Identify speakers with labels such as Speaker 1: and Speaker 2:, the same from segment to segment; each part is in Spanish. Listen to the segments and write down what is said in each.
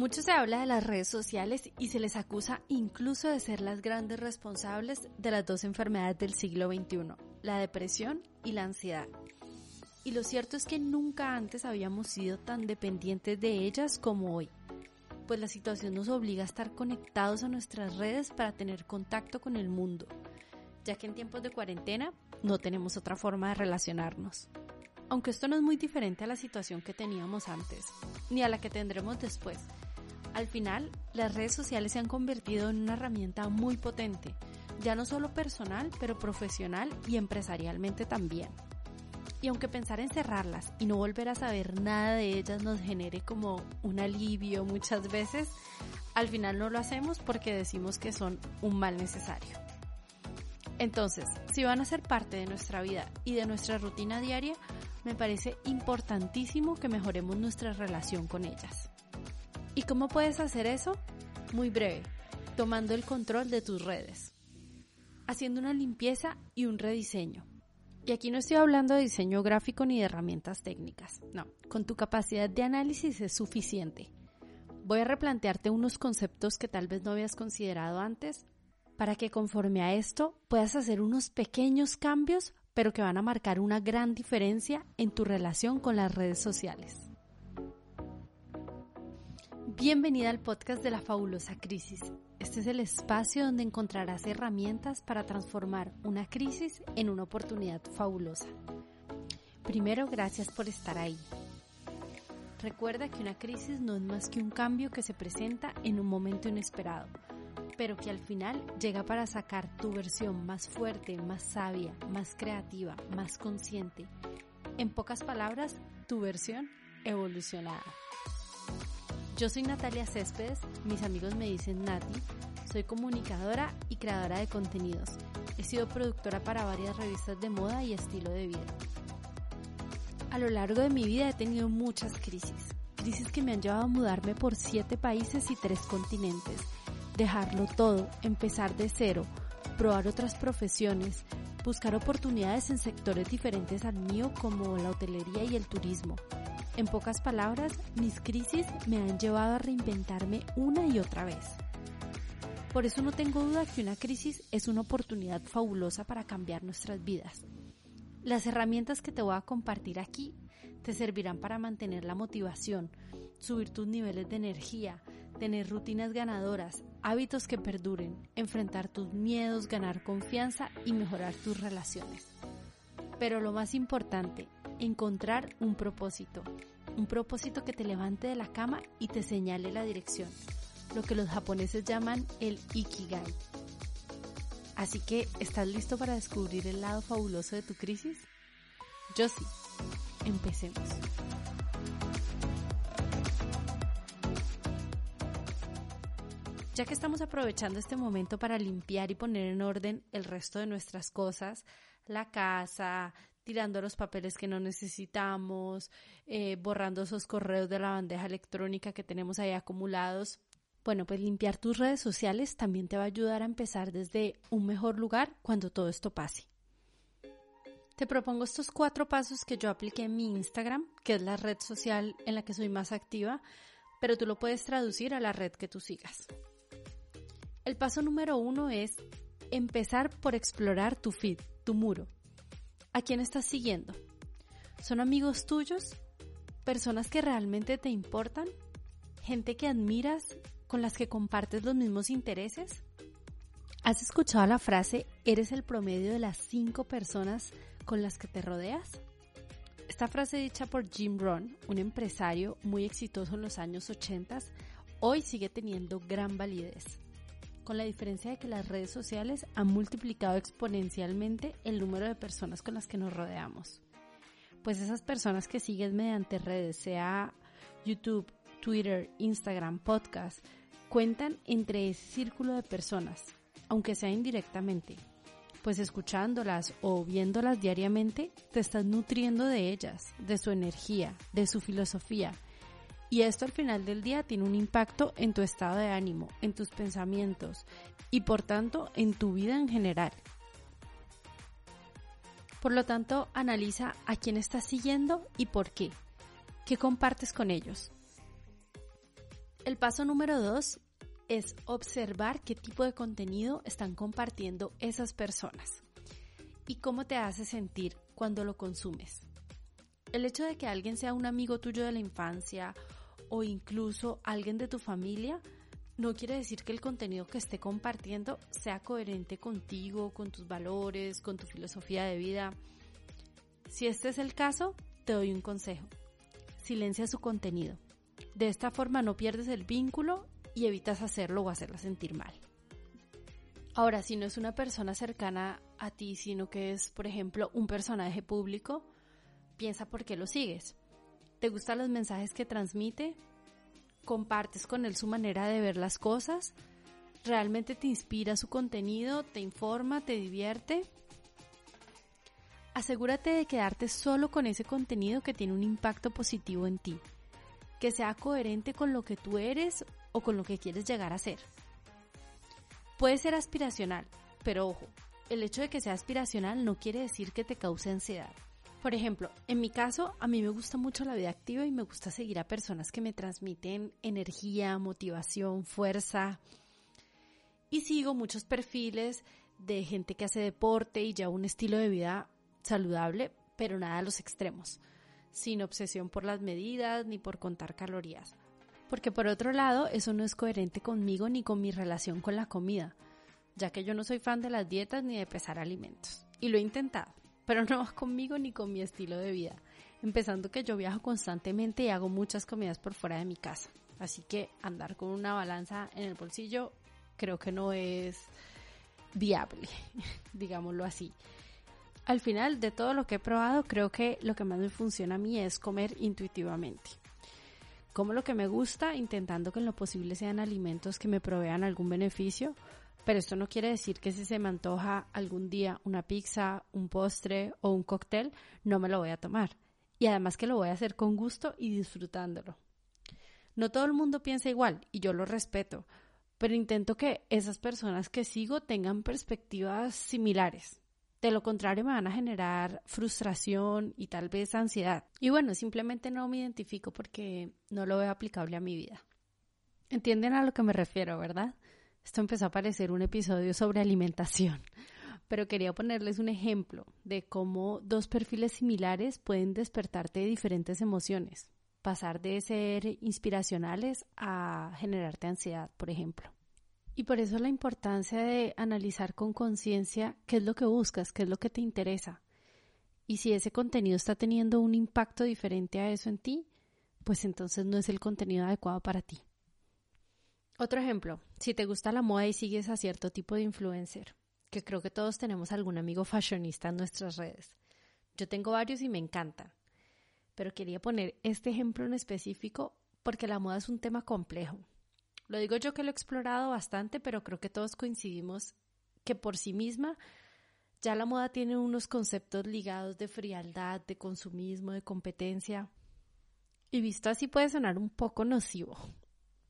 Speaker 1: Mucho se habla de las redes sociales y se les acusa incluso de ser las grandes responsables de las dos enfermedades del siglo XXI, la depresión y la ansiedad. Y lo cierto es que nunca antes habíamos sido tan dependientes de ellas como hoy, pues la situación nos obliga a estar conectados a nuestras redes para tener contacto con el mundo, ya que en tiempos de cuarentena no tenemos otra forma de relacionarnos. Aunque esto no es muy diferente a la situación que teníamos antes, ni a la que tendremos después, al final, las redes sociales se han convertido en una herramienta muy potente, ya no solo personal, pero profesional y empresarialmente también. Y aunque pensar en cerrarlas y no volver a saber nada de ellas nos genere como un alivio muchas veces, al final no lo hacemos porque decimos que son un mal necesario. Entonces, si van a ser parte de nuestra vida y de nuestra rutina diaria, me parece importantísimo que mejoremos nuestra relación con ellas. ¿Y cómo puedes hacer eso? Muy breve, tomando el control de tus redes, haciendo una limpieza y un rediseño. Y aquí no estoy hablando de diseño gráfico ni de herramientas técnicas, no, con tu capacidad de análisis es suficiente. Voy a replantearte unos conceptos que tal vez no habías considerado antes para que conforme a esto puedas hacer unos pequeños cambios pero que van a marcar una gran diferencia en tu relación con las redes sociales. Bienvenida al podcast de la fabulosa crisis. Este es el espacio donde encontrarás herramientas para transformar una crisis en una oportunidad fabulosa. Primero, gracias por estar ahí. Recuerda que una crisis no es más que un cambio que se presenta en un momento inesperado, pero que al final llega para sacar tu versión más fuerte, más sabia, más creativa, más consciente. En pocas palabras, tu versión evolucionada. Yo soy Natalia Céspedes, mis amigos me dicen Nati, soy comunicadora y creadora de contenidos. He sido productora para varias revistas de moda y estilo de vida. A lo largo de mi vida he tenido muchas crisis, crisis que me han llevado a mudarme por siete países y tres continentes, dejarlo todo, empezar de cero, probar otras profesiones, buscar oportunidades en sectores diferentes al mío como la hotelería y el turismo, en pocas palabras, mis crisis me han llevado a reinventarme una y otra vez. Por eso no tengo duda que una crisis es una oportunidad fabulosa para cambiar nuestras vidas. Las herramientas que te voy a compartir aquí te servirán para mantener la motivación, subir tus niveles de energía, tener rutinas ganadoras, hábitos que perduren, enfrentar tus miedos, ganar confianza y mejorar tus relaciones. Pero lo más importante, encontrar un propósito, un propósito que te levante de la cama y te señale la dirección, lo que los japoneses llaman el ikigai. Así que, ¿estás listo para descubrir el lado fabuloso de tu crisis? Yo sí. Empecemos. Ya que estamos aprovechando este momento para limpiar y poner en orden el resto de nuestras cosas, la casa, tirando los papeles que no necesitamos, eh, borrando esos correos de la bandeja electrónica que tenemos ahí acumulados. Bueno, pues limpiar tus redes sociales también te va a ayudar a empezar desde un mejor lugar cuando todo esto pase. Te propongo estos cuatro pasos que yo apliqué en mi Instagram, que es la red social en la que soy más activa, pero tú lo puedes traducir a la red que tú sigas. El paso número uno es empezar por explorar tu feed, tu muro. ¿A quién estás siguiendo? ¿Son amigos tuyos? ¿Personas que realmente te importan? ¿Gente que admiras? ¿Con las que compartes los mismos intereses? ¿Has escuchado la frase eres el promedio de las cinco personas con las que te rodeas? Esta frase dicha por Jim Rohn, un empresario muy exitoso en los años 80, hoy sigue teniendo gran validez. Con la diferencia de que las redes sociales han multiplicado exponencialmente el número de personas con las que nos rodeamos. Pues esas personas que sigues mediante redes, sea YouTube, Twitter, Instagram, podcast, cuentan entre ese círculo de personas, aunque sea indirectamente, pues escuchándolas o viéndolas diariamente, te estás nutriendo de ellas, de su energía, de su filosofía. Y esto al final del día tiene un impacto en tu estado de ánimo, en tus pensamientos y por tanto en tu vida en general. Por lo tanto, analiza a quién estás siguiendo y por qué. ¿Qué compartes con ellos? El paso número dos es observar qué tipo de contenido están compartiendo esas personas y cómo te hace sentir cuando lo consumes. El hecho de que alguien sea un amigo tuyo de la infancia o incluso alguien de tu familia no quiere decir que el contenido que esté compartiendo sea coherente contigo, con tus valores, con tu filosofía de vida. Si este es el caso, te doy un consejo. Silencia su contenido. De esta forma no pierdes el vínculo y evitas hacerlo o hacerla sentir mal. Ahora, si no es una persona cercana a ti, sino que es, por ejemplo, un personaje público, piensa por qué lo sigues. ¿Te gustan los mensajes que transmite? ¿Compartes con él su manera de ver las cosas? ¿Realmente te inspira su contenido? ¿Te informa? ¿Te divierte? Asegúrate de quedarte solo con ese contenido que tiene un impacto positivo en ti, que sea coherente con lo que tú eres o con lo que quieres llegar a ser. Puede ser aspiracional, pero ojo, el hecho de que sea aspiracional no quiere decir que te cause ansiedad. Por ejemplo, en mi caso, a mí me gusta mucho la vida activa y me gusta seguir a personas que me transmiten energía, motivación, fuerza. Y sigo muchos perfiles de gente que hace deporte y lleva un estilo de vida saludable, pero nada a los extremos, sin obsesión por las medidas ni por contar calorías porque por otro lado eso no es coherente conmigo ni con mi relación con la comida, ya que yo no soy fan de las dietas ni de pesar alimentos. Y lo he intentado, pero no va conmigo ni con mi estilo de vida, empezando que yo viajo constantemente y hago muchas comidas por fuera de mi casa. Así que andar con una balanza en el bolsillo creo que no es viable, digámoslo así. Al final de todo lo que he probado, creo que lo que más me funciona a mí es comer intuitivamente como lo que me gusta, intentando que en lo posible sean alimentos que me provean algún beneficio, pero esto no quiere decir que si se me antoja algún día una pizza, un postre o un cóctel, no me lo voy a tomar. Y además que lo voy a hacer con gusto y disfrutándolo. No todo el mundo piensa igual y yo lo respeto, pero intento que esas personas que sigo tengan perspectivas similares. De lo contrario me van a generar frustración y tal vez ansiedad. Y bueno, simplemente no me identifico porque no lo veo aplicable a mi vida. ¿Entienden a lo que me refiero, verdad? Esto empezó a parecer un episodio sobre alimentación, pero quería ponerles un ejemplo de cómo dos perfiles similares pueden despertarte diferentes emociones, pasar de ser inspiracionales a generarte ansiedad, por ejemplo. Y por eso la importancia de analizar con conciencia qué es lo que buscas, qué es lo que te interesa. Y si ese contenido está teniendo un impacto diferente a eso en ti, pues entonces no es el contenido adecuado para ti. Otro ejemplo, si te gusta la moda y sigues a cierto tipo de influencer, que creo que todos tenemos algún amigo fashionista en nuestras redes. Yo tengo varios y me encantan, pero quería poner este ejemplo en específico porque la moda es un tema complejo lo digo yo que lo he explorado bastante, pero creo que todos coincidimos que por sí misma ya la moda tiene unos conceptos ligados de frialdad, de consumismo, de competencia. Y visto así puede sonar un poco nocivo,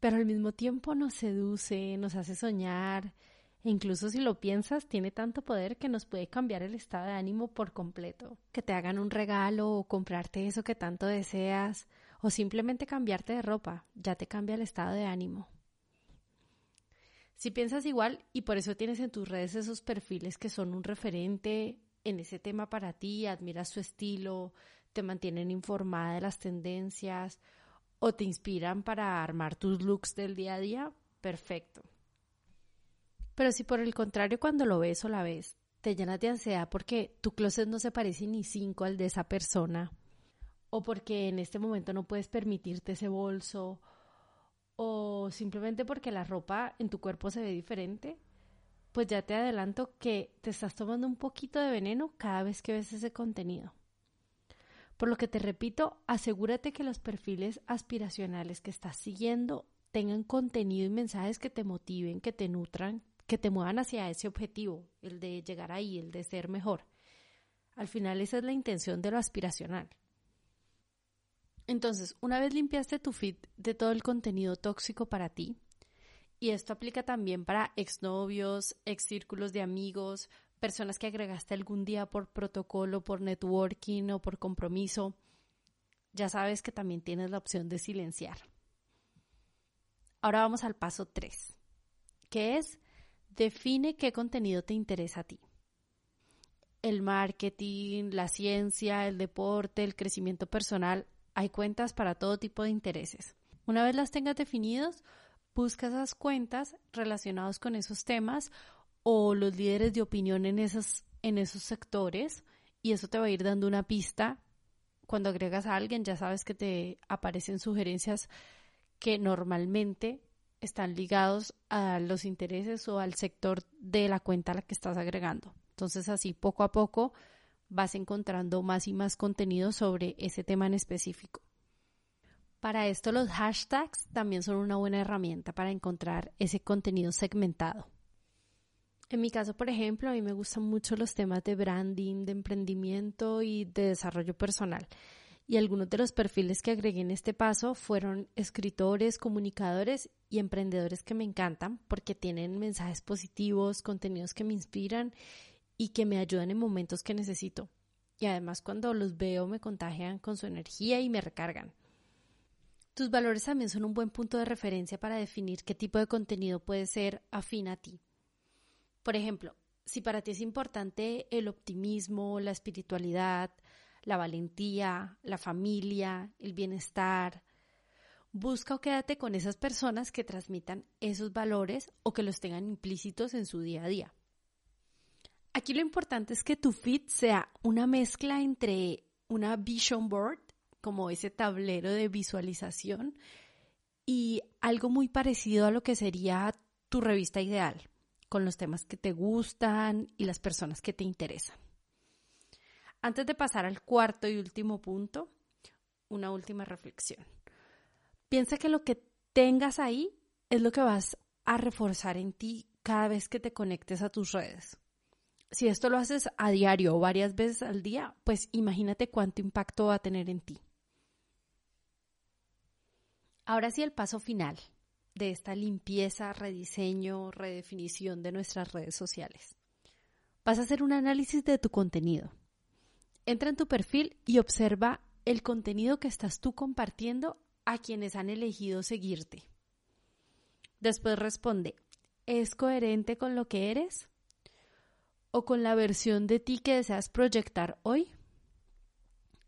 Speaker 1: pero al mismo tiempo nos seduce, nos hace soñar, e incluso si lo piensas, tiene tanto poder que nos puede cambiar el estado de ánimo por completo. Que te hagan un regalo o comprarte eso que tanto deseas, o simplemente cambiarte de ropa, ya te cambia el estado de ánimo. Si piensas igual y por eso tienes en tus redes esos perfiles que son un referente en ese tema para ti, admiras su estilo, te mantienen informada de las tendencias o te inspiran para armar tus looks del día a día, perfecto. Pero si por el contrario cuando lo ves o la ves, te llenas de ansiedad porque tu closet no se parece ni cinco al de esa persona, o porque en este momento no puedes permitirte ese bolso, o simplemente porque la ropa en tu cuerpo se ve diferente, pues ya te adelanto que te estás tomando un poquito de veneno cada vez que ves ese contenido. Por lo que te repito, asegúrate que los perfiles aspiracionales que estás siguiendo tengan contenido y mensajes que te motiven, que te nutran, que te muevan hacia ese objetivo, el de llegar ahí, el de ser mejor. Al final esa es la intención de lo aspiracional. Entonces, una vez limpiaste tu feed de todo el contenido tóxico para ti, y esto aplica también para exnovios, ex círculos de amigos, personas que agregaste algún día por protocolo, por networking o por compromiso, ya sabes que también tienes la opción de silenciar. Ahora vamos al paso 3, que es define qué contenido te interesa a ti. El marketing, la ciencia, el deporte, el crecimiento personal, hay cuentas para todo tipo de intereses. Una vez las tengas definidos, busca esas cuentas relacionadas con esos temas o los líderes de opinión en esos, en esos sectores y eso te va a ir dando una pista. Cuando agregas a alguien ya sabes que te aparecen sugerencias que normalmente están ligados a los intereses o al sector de la cuenta a la que estás agregando. Entonces así poco a poco vas encontrando más y más contenido sobre ese tema en específico. Para esto los hashtags también son una buena herramienta para encontrar ese contenido segmentado. En mi caso, por ejemplo, a mí me gustan mucho los temas de branding, de emprendimiento y de desarrollo personal. Y algunos de los perfiles que agregué en este paso fueron escritores, comunicadores y emprendedores que me encantan porque tienen mensajes positivos, contenidos que me inspiran y que me ayudan en momentos que necesito. Y además cuando los veo me contagian con su energía y me recargan. Tus valores también son un buen punto de referencia para definir qué tipo de contenido puede ser afín a ti. Por ejemplo, si para ti es importante el optimismo, la espiritualidad, la valentía, la familia, el bienestar, busca o quédate con esas personas que transmitan esos valores o que los tengan implícitos en su día a día. Aquí lo importante es que tu feed sea una mezcla entre una vision board como ese tablero de visualización y algo muy parecido a lo que sería tu revista ideal, con los temas que te gustan y las personas que te interesan. Antes de pasar al cuarto y último punto, una última reflexión. Piensa que lo que tengas ahí es lo que vas a reforzar en ti cada vez que te conectes a tus redes. Si esto lo haces a diario o varias veces al día, pues imagínate cuánto impacto va a tener en ti. Ahora sí, el paso final de esta limpieza, rediseño, redefinición de nuestras redes sociales. Vas a hacer un análisis de tu contenido. Entra en tu perfil y observa el contenido que estás tú compartiendo a quienes han elegido seguirte. Después responde, ¿es coherente con lo que eres? ¿O con la versión de ti que deseas proyectar hoy?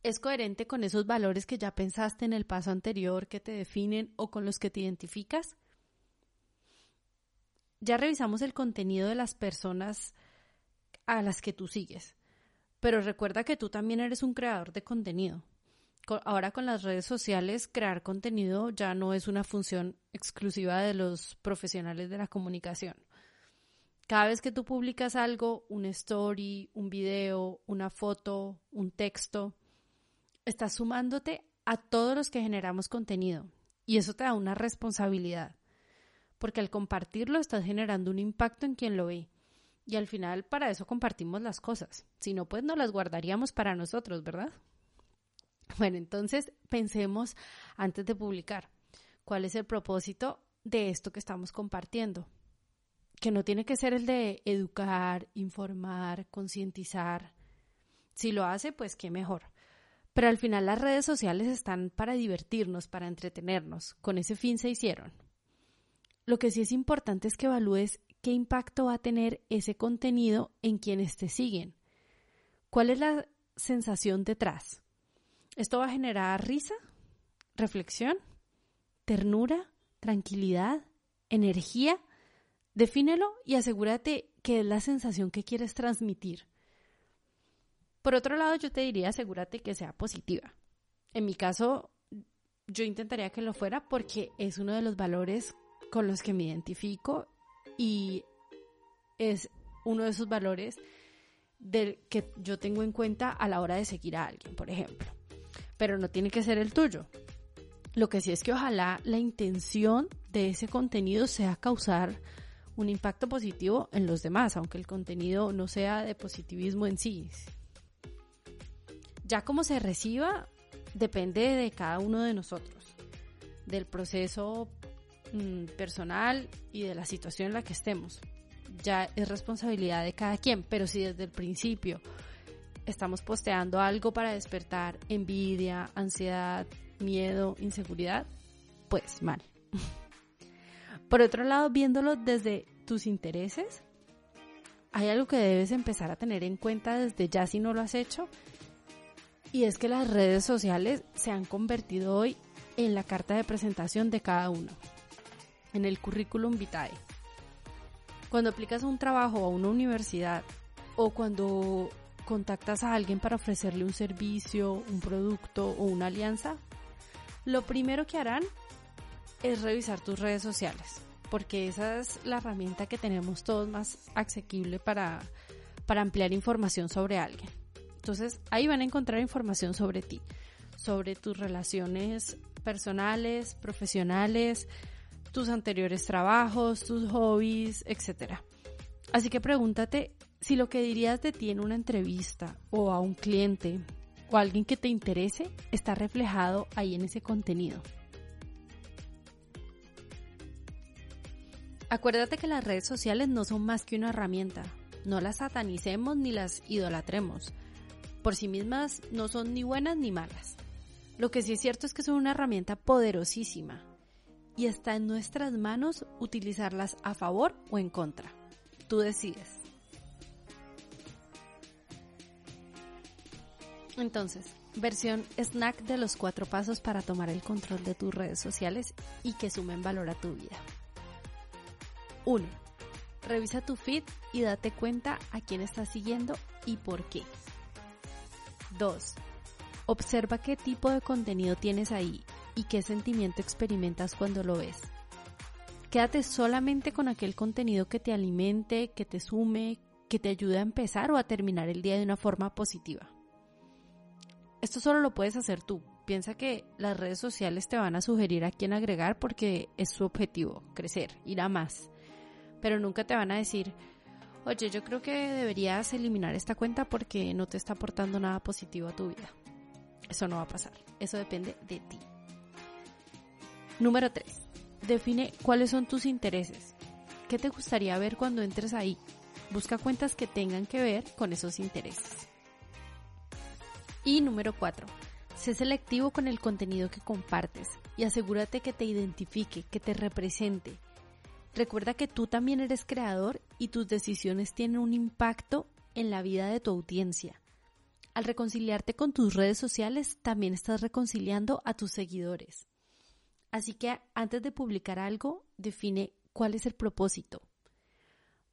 Speaker 1: Es coherente con esos valores que ya pensaste en el paso anterior, que te definen o con los que te identificas? Ya revisamos el contenido de las personas a las que tú sigues, pero recuerda que tú también eres un creador de contenido. Ahora con las redes sociales, crear contenido ya no es una función exclusiva de los profesionales de la comunicación. Cada vez que tú publicas algo, un story, un video, una foto, un texto, estás sumándote a todos los que generamos contenido y eso te da una responsabilidad, porque al compartirlo estás generando un impacto en quien lo ve. Y al final para eso compartimos las cosas. Si no, pues no las guardaríamos para nosotros, ¿verdad? Bueno, entonces pensemos antes de publicar cuál es el propósito de esto que estamos compartiendo. Que no tiene que ser el de educar, informar, concientizar. Si lo hace, pues qué mejor. Pero al final las redes sociales están para divertirnos, para entretenernos. Con ese fin se hicieron. Lo que sí es importante es que evalúes qué impacto va a tener ese contenido en quienes te siguen. ¿Cuál es la sensación detrás? ¿Esto va a generar risa, reflexión, ternura, tranquilidad, energía? Defínelo y asegúrate que es la sensación que quieres transmitir. Por otro lado, yo te diría, asegúrate que sea positiva. En mi caso, yo intentaría que lo fuera porque es uno de los valores con los que me identifico y es uno de esos valores del que yo tengo en cuenta a la hora de seguir a alguien, por ejemplo. Pero no tiene que ser el tuyo. Lo que sí es que ojalá la intención de ese contenido sea causar un impacto positivo en los demás, aunque el contenido no sea de positivismo en sí. Ya como se reciba, depende de cada uno de nosotros, del proceso mm, personal y de la situación en la que estemos. Ya es responsabilidad de cada quien, pero si desde el principio estamos posteando algo para despertar envidia, ansiedad, miedo, inseguridad, pues mal. Por otro lado, viéndolo desde tus intereses, hay algo que debes empezar a tener en cuenta desde ya si no lo has hecho, y es que las redes sociales se han convertido hoy en la carta de presentación de cada uno, en el currículum vitae. Cuando aplicas un trabajo a una universidad o cuando contactas a alguien para ofrecerle un servicio, un producto o una alianza, lo primero que harán es revisar tus redes sociales, porque esa es la herramienta que tenemos todos más asequible para, para ampliar información sobre alguien. Entonces ahí van a encontrar información sobre ti, sobre tus relaciones personales, profesionales, tus anteriores trabajos, tus hobbies, etc. Así que pregúntate si lo que dirías de ti en una entrevista o a un cliente o a alguien que te interese está reflejado ahí en ese contenido. Acuérdate que las redes sociales no son más que una herramienta. No las satanicemos ni las idolatremos por sí mismas no son ni buenas ni malas. Lo que sí es cierto es que son una herramienta poderosísima y está en nuestras manos utilizarlas a favor o en contra. Tú decides. Entonces, versión snack de los cuatro pasos para tomar el control de tus redes sociales y que sumen valor a tu vida. 1. Revisa tu feed y date cuenta a quién estás siguiendo y por qué. 2. Observa qué tipo de contenido tienes ahí y qué sentimiento experimentas cuando lo ves. Quédate solamente con aquel contenido que te alimente, que te sume, que te ayude a empezar o a terminar el día de una forma positiva. Esto solo lo puedes hacer tú. Piensa que las redes sociales te van a sugerir a quién agregar porque es su objetivo, crecer, ir a más. Pero nunca te van a decir, oye, yo creo que deberías eliminar esta cuenta porque no te está aportando nada positivo a tu vida. Eso no va a pasar. Eso depende de ti. Número 3. Define cuáles son tus intereses. ¿Qué te gustaría ver cuando entres ahí? Busca cuentas que tengan que ver con esos intereses. Y número 4. Sé selectivo con el contenido que compartes y asegúrate que te identifique, que te represente, Recuerda que tú también eres creador y tus decisiones tienen un impacto en la vida de tu audiencia. Al reconciliarte con tus redes sociales, también estás reconciliando a tus seguidores. Así que antes de publicar algo, define cuál es el propósito.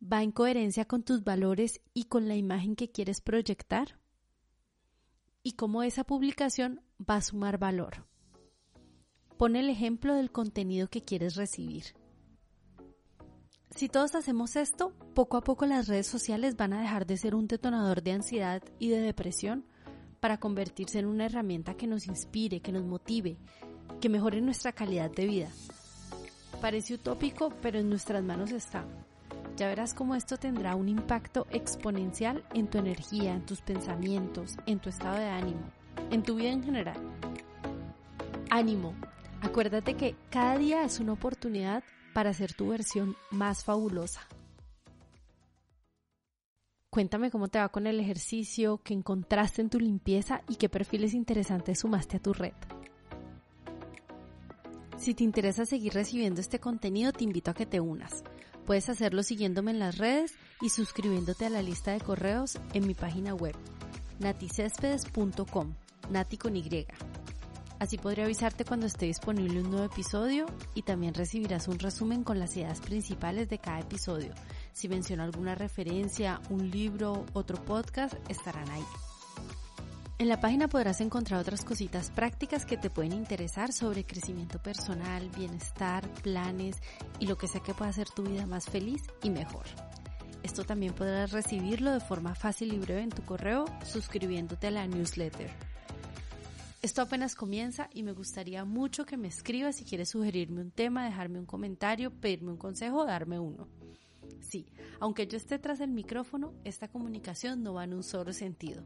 Speaker 1: ¿Va en coherencia con tus valores y con la imagen que quieres proyectar? ¿Y cómo esa publicación va a sumar valor? Pon el ejemplo del contenido que quieres recibir. Si todos hacemos esto, poco a poco las redes sociales van a dejar de ser un detonador de ansiedad y de depresión para convertirse en una herramienta que nos inspire, que nos motive, que mejore nuestra calidad de vida. Parece utópico, pero en nuestras manos está. Ya verás cómo esto tendrá un impacto exponencial en tu energía, en tus pensamientos, en tu estado de ánimo, en tu vida en general. Ánimo. Acuérdate que cada día es una oportunidad para hacer tu versión más fabulosa. Cuéntame cómo te va con el ejercicio, qué encontraste en tu limpieza y qué perfiles interesantes sumaste a tu red. Si te interesa seguir recibiendo este contenido, te invito a que te unas. Puedes hacerlo siguiéndome en las redes y suscribiéndote a la lista de correos en mi página web, naticespedes.com, nati con. Así podré avisarte cuando esté disponible un nuevo episodio y también recibirás un resumen con las ideas principales de cada episodio. Si menciono alguna referencia, un libro, otro podcast, estarán ahí. En la página podrás encontrar otras cositas prácticas que te pueden interesar sobre crecimiento personal, bienestar, planes y lo que sea que pueda hacer tu vida más feliz y mejor. Esto también podrás recibirlo de forma fácil y breve en tu correo suscribiéndote a la newsletter. Esto apenas comienza y me gustaría mucho que me escribas si quieres sugerirme un tema, dejarme un comentario, pedirme un consejo o darme uno. Sí, aunque yo esté tras el micrófono, esta comunicación no va en un solo sentido.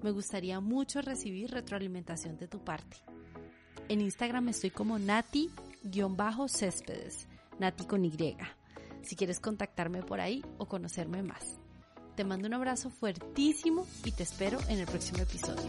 Speaker 1: Me gustaría mucho recibir retroalimentación de tu parte. En Instagram estoy como nati-céspedes, nati con Y, si quieres contactarme por ahí o conocerme más. Te mando un abrazo fuertísimo y te espero en el próximo episodio.